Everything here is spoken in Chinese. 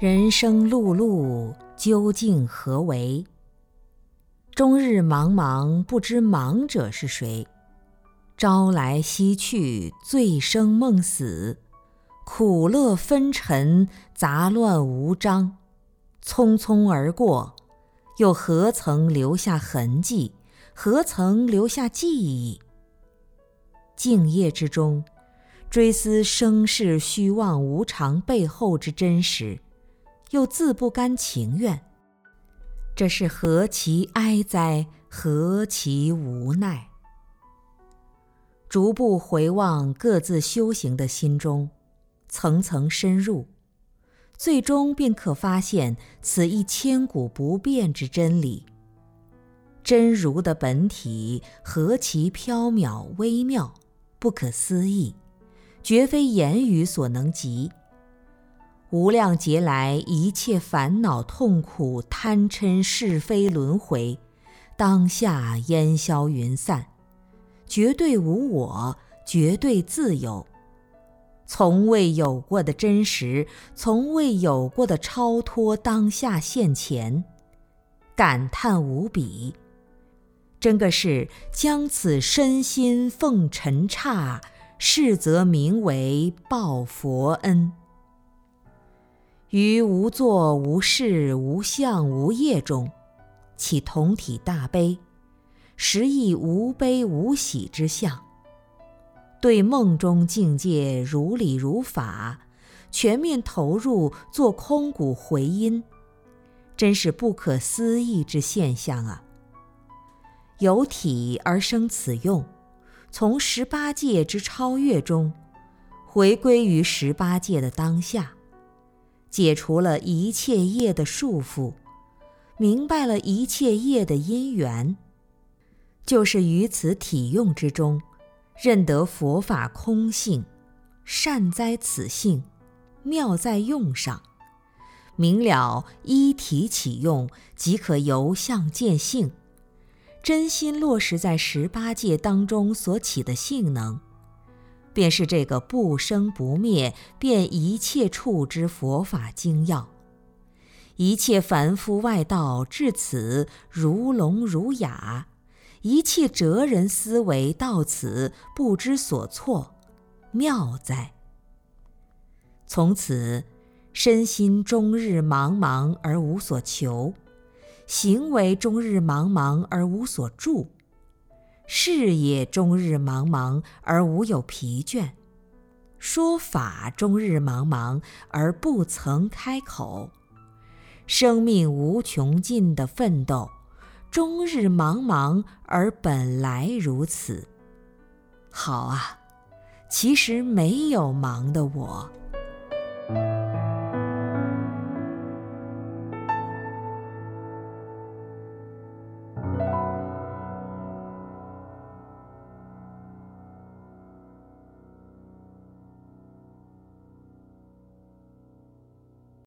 人生碌碌，究竟何为？终日茫茫，不知忙者是谁。朝来夕去，醉生梦死，苦乐纷陈，杂乱无章。匆匆而过，又何曾留下痕迹？何曾留下记忆？静夜之中，追思生世虚妄无常背后之真实。又自不甘情愿，这是何其哀哉，何其无奈！逐步回望各自修行的心中，层层深入，最终便可发现此一千古不变之真理。真如的本体何其缥缈微妙，不可思议，绝非言语所能及。无量劫来，一切烦恼、痛苦、贪嗔是非轮回，当下烟消云散，绝对无我，绝对自由，从未有过的真实，从未有过的超脱，当下现前，感叹无比。真个是将此身心奉尘刹，是则名为报佛恩。于无作无事无相无业中，起同体大悲，实亦无悲无喜之相。对梦中境界如理如法，全面投入做空谷回音，真是不可思议之现象啊！有体而生此用，从十八界之超越中，回归于十八界的当下。解除了一切业的束缚，明白了一切业的因缘，就是于此体用之中，认得佛法空性，善哉此性，妙在用上，明了一体起用，即可由相见性，真心落实在十八界当中所起的性能。便是这个不生不灭、遍一切处之佛法精要，一切凡夫外道至此如聋如哑，一切哲人思维到此不知所措，妙哉！从此身心终日茫茫而无所求，行为终日茫茫而无所住。事业终日茫茫而无有疲倦，说法终日茫茫而不曾开口，生命无穷尽的奋斗，终日茫茫而本来如此。好啊，其实没有忙的我。